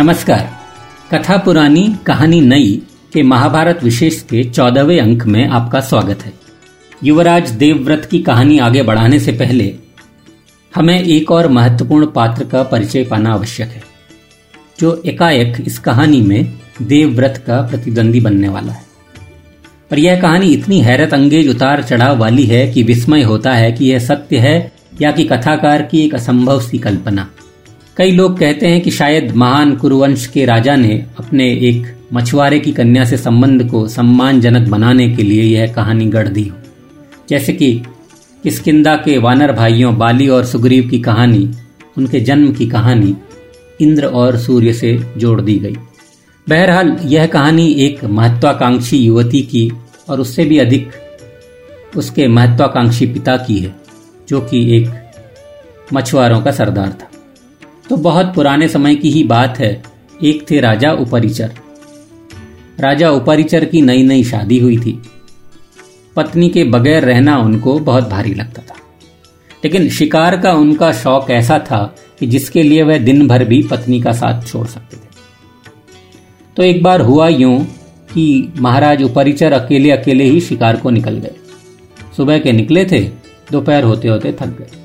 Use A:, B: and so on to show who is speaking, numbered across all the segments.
A: नमस्कार। कथा पुरानी, कहानी नई के महाभारत विशेष के चौदहवें अंक में आपका स्वागत है। युवराज देवव्रत की कहानी आगे बढ़ाने से पहले हमें एक और महत्वपूर्ण पात्र का परिचय पाना आवश्यक है, जो एकाएक इस कहानी में देवव्रत का प्रतिद्वंदी बनने वाला है। पर यह कहानी इतनी हैरत अंगेज उतार चढ़ाव वाली है कि विस्मय होता है कि यह सत्य है या कि कथाकार की एक असंभव सी कल्पना। कई लोग कहते हैं कि शायद महान कुरुवंश के राजा ने अपने एक मछुआरे की कन्या से संबंध को सम्मानजनक बनाने के लिए यह कहानी गढ़ दी हो। जैसे कि किसकिंदा के वानर भाइयों बाली और सुग्रीव की कहानी, उनके जन्म की कहानी, इंद्र और सूर्य से जोड़ दी गई। बहरहाल, यह कहानी एक महत्वाकांक्षी युवती की और उससे भी अधिक उसके महत्वाकांक्षी पिता की है, जो कि एक मछुआरों का सरदार था। तो बहुत पुराने समय की ही बात है। एक थे राजा उपरिचर। राजा उपरिचर की नई नई शादी हुई थी। पत्नी के बगैर रहना उनको बहुत भारी लगता था। लेकिन शिकार का उनका शौक ऐसा था कि जिसके लिए वह दिन भर भी पत्नी का साथ छोड़ सकते थे। तो एक बार हुआ यूँ कि महाराज उपरिचर अकेले अकेले ही शिकार को निकल गए। सुबह के निकले थे, दोपहर होते होते थक गए।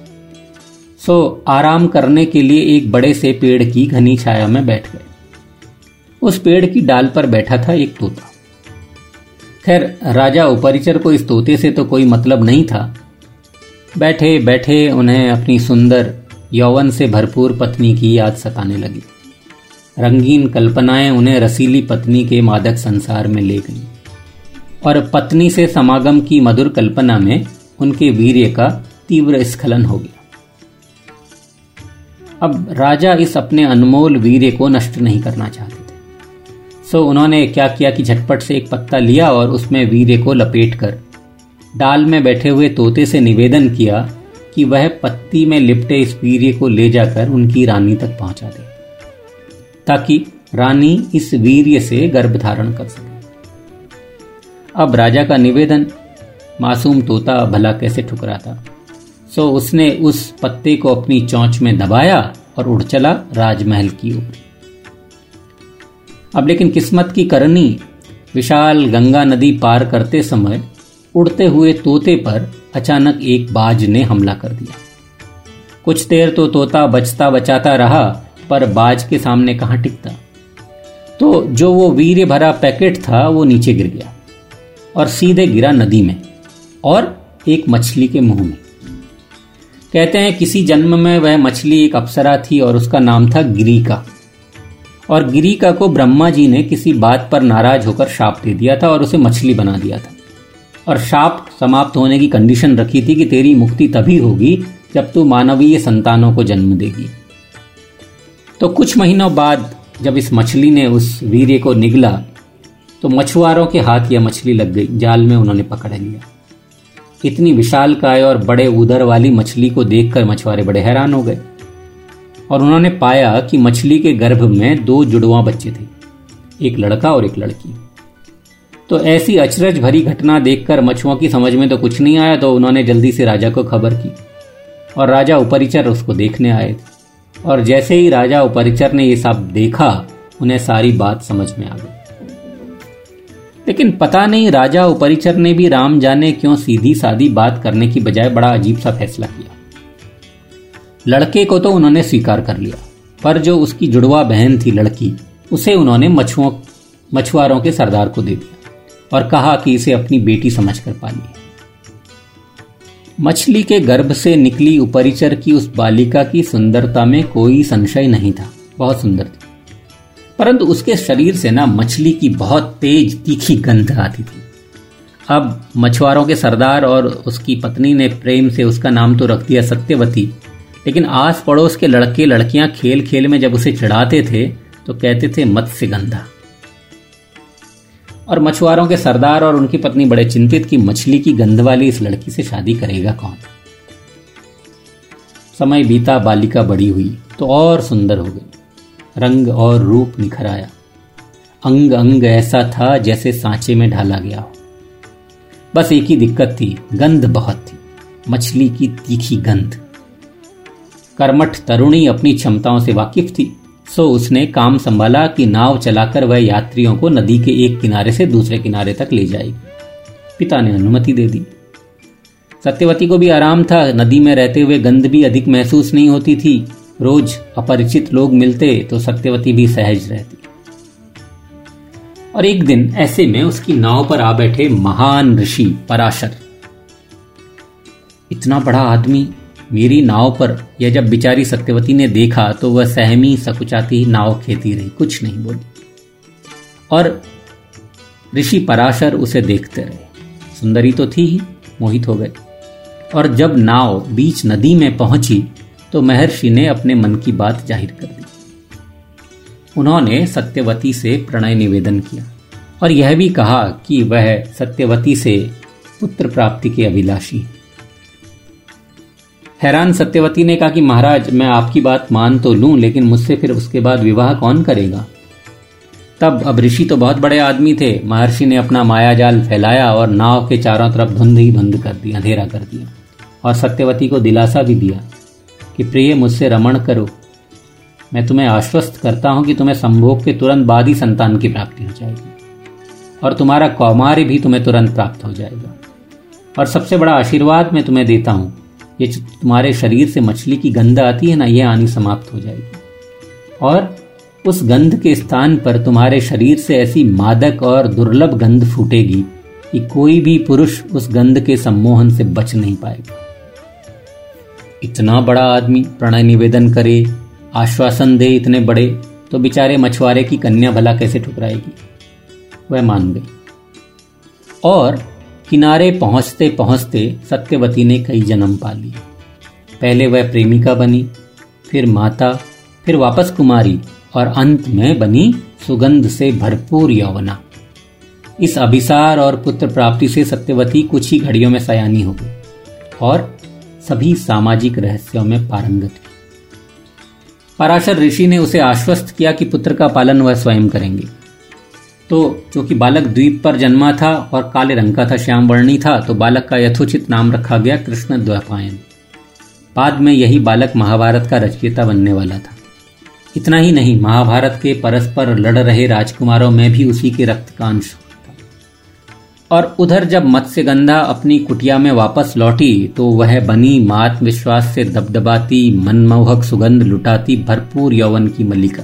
A: सो आराम करने के लिए एक बड़े से पेड़ की घनी छाया में बैठ गए। उस पेड़ की डाल पर बैठा था एक तोता। खैर, राजा उपरिचर को इस तोते से तो कोई मतलब नहीं था। बैठे बैठे उन्हें अपनी सुंदर, यौवन से भरपूर पत्नी की याद सताने लगी। रंगीन कल्पनाएँ उन्हें रसीली पत्नी के मादक संसार में ले गईं। और पत्नी से समागम की मधुर कल्पना में उनके वीर्य का तीव्र स्खलन हो गया। अब राजा इस अपने अनमोल वीर्य को नष्ट नहीं करना चाहते थे। सो उन्होंने क्या किया कि झटपट से एक पत्ता लिया और उसमें वीर्य को लपेट कर डाल में बैठे हुए तोते से निवेदन किया कि वह पत्ती में लिपटे इस वीर्य को ले जाकर उनकी रानी तक पहुँचा दे, ताकि रानी इस वीर्य से गर्भ धारण कर सके। अब राजा का निवेदन, मासूम तोता भला कैसे ठुकरा था सो उसने उस पत्ते को अपनी चौंच में दबाया और उड़ चला राजमहल की ओर। अब लेकिन किस्मत की करनी विशाल गंगा नदी पार करते समय उड़ते हुए तोते पर अचानक एक बाज ने हमला कर दिया। कुछ देर तो तोता बचता बचाता रहा, पर बाज के सामने कहाँ टिकता? तो जो वो वीर भरा पैकेट था, वो नीचे गिर गया और सीधे गिरा नदी में और एक मछली के मुँह में। कहते हैं, किसी जन्म में वह मछली एक अप्सरा थी और उसका नाम था गिरीका। और गिरीका को ब्रह्मा जी ने किसी बात पर नाराज़ होकर शाप दे दिया था और उसे मछली बना दिया था। और शाप समाप्त होने की कंडीशन रखी थी कि तेरी मुक्ति तभी होगी जब तू मानवीय संतानों को जन्म देगी। तो कुछ महीनों बाद जब इस मछली ने उस वीर्य को निगला तो मछुआरों के हाथ यह मछली लग गई, जाल में उन्होंने पकड़ लिया। इतनी विशाल काय और बड़े उदर वाली मछली को देखकर मछुआरे बड़े हैरान हो गए। और उन्होंने पाया कि मछली के गर्भ में दो जुड़वा बच्चे थे, एक लड़का और एक लड़की। तो ऐसी अचरज भरी घटना देखकर मछुओं की समझ में तो कुछ नहीं आया तो उन्होंने जल्दी से राजा को खबर की और राजा उपरिचर उसको देखने आए। थे और जैसे ही राजा उपरिचर ने ये सब देखा, उन्हें सारी बात समझ में आ गई। लेकिन पता नहीं, राजा उपरिचर ने भी राम जाने क्यों सीधी सादी बात करने की बजाय बड़ा अजीब सा फैसला किया। लड़के को तो उन्होंने स्वीकार कर लिया, पर जो उसकी जुड़वा बहन थी लड़की, उसे उन्होंने मछुओं, मछुआरों के सरदार को दे दिया और कहा कि इसे अपनी बेटी समझकर पालिए। मछली के गर्भ से निकली उपरिचर की उस बालिका की सुंदरता में कोई संशय नहीं था। बहुत सुंदर थी। परंतु उसके शरीर से ना मछली की बहुत तेज तीखी गंध आती थी। अब मछुआरों के सरदार और उसकी पत्नी ने प्रेम से उसका नाम तो रख दिया सत्यवती, लेकिन आस पड़ोस के लड़के लड़कियाँ खेल खेल में जब उसे चढ़ाते थे तो कहते थे मत्स्य गंधा और मछुआरों के सरदार और उनकी पत्नी बड़े चिंतित कि मछली की गंध वाली इस लड़की से शादी करेगा कौन। समय बीता, बालिका बड़ी हुई तो और सुंदर हो गई। रंग और रूप निखर आया। अंग अंग ऐसा था जैसे सांचे में ढाला गया हो। बस एक ही दिक्कत थी, गंध बहुत थी, मछली की तीखी गंध। कर्मठ तरुणी अपनी क्षमताओं से वाकिफ थी, सो उसने काम संभाला कि नाव चलाकर वह यात्रियों को नदी के एक किनारे से दूसरे किनारे तक ले जाएगी। पिता ने अनुमति दे दी। सत्यवती को भी आराम था, नदी में रहते हुए गंध भी अधिक महसूस नहीं होती थी। रोज अपरिचित लोग मिलते तो सत्यवती भी सहज रहती। और एक दिन ऐसे में उसकी नाव पर आ बैठे महान ऋषि पराशर। इतना बड़ा आदमी मेरी नाव पर यह जब बिचारी सत्यवती ने देखा तो वह सहमी सकुचाती नाव खेती रही, कुछ नहीं बोली। और ऋषि पराशर उसे देखते रहे। सुंदरी तो थी ही, मोहित हो गए और जब नाव बीच नदी में पहुँची तो महर्षि ने अपने मन की बात ज़ाहिर कर दी। उन्होंने सत्यवती से प्रणय निवेदन किया और यह भी कहा कि वह सत्यवती से पुत्र प्राप्ति के अभिलाषी हैरान सत्यवती ने कहा कि महाराज, मैं आपकी बात मान तो लूँ, लेकिन मुझसे फिर उसके बाद विवाह कौन करेगा? तब अब ऋषि तो बहुत बड़े आदमी थे। महर्षि ने अपना माया जाल फैलाया और नाव के चारों तरफ़ धुंध ही बंद कर दिया अंधेरा कर दिया और सत्यवती को दिलासा भी दिया। कि प्रिय, मुझसे रमण करो। मैं तुम्हें आश्वस्त करता हूँ कि तुम्हें संभोग के तुरंत बाद ही संतान की प्राप्ति हो जाएगी। और तुम्हारा कौमार्य भी तुम्हें तुरंत प्राप्त हो जाएगा। और सबसे बड़ा आशीर्वाद मैं तुम्हें देता हूँ, ये तुम्हारे शरीर से मछली की गंध आती है ना, ये आनी समाप्त हो जाएगी। और उस गंध के स्थान पर तुम्हारे शरीर से ऐसी मादक और दुर्लभ गंध फूटेगी कि कोई भी पुरुष उस गंध के सम्मोहन से बच नहीं पाएगा। इतना बड़ा आदमी प्रणय निवेदन करे, आश्वासन दे इतने बड़े तो बेचारे मछुआरे की कन्या भला कैसे ठुकराएगी? वह मान गई और किनारे पहुँचते पहुँचते सत्यवती ने कई जन्म पा लिए। पहले वह प्रेमिका बनी, फिर माता, फिर वापस कुमारी, और अंत में बनी सुगंध से भरपूर यौवना। इस अभिसार और पुत्र प्राप्ति से सत्यवती कुछ ही घड़ियों में सयानी हो गई, और सभी सामाजिक रहस्यों में पारंगत की। पराशर ऋषि ने उसे आश्वस्त किया कि पुत्र का पालन वह स्वयं करेंगे। तो जो कि बालक द्वीप पर जन्मा था और काले रंग का था श्याम वर्णी था तो बालक का यथोचित नाम रखा गया कृष्ण द्वैपायन। बाद में यही बालक महाभारत का रचयिता बनने वाला था। इतना ही नहीं, महाभारत के परस्पर लड़ रहे राजकुमारों में भी उसी के रक्त का अंश और उधर जब मत्स्यगंधा अपनी कुटिया में वापस लौटी तो वह बनी मात विश्वास से दबदबाती, मनमोहक सुगंध लुटाती भरपूर यौवन की मल्लिका।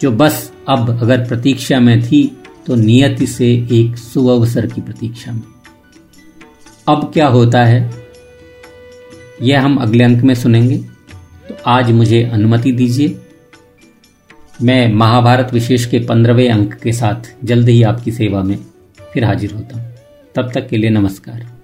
A: जो बस अब अगर प्रतीक्षा में थी तो नियति से एक सुअवसर की प्रतीक्षा में। अब क्या होता है? यह हम अगले अंक में सुनेंगे। तो आज मुझे अनुमति दीजिए। मैं महाभारत विशेष के पंद्रहवें अंक के साथ जल्द ही आपकी सेवा में फिर हाजिर होता हूँ। तब तक के लिए नमस्कार।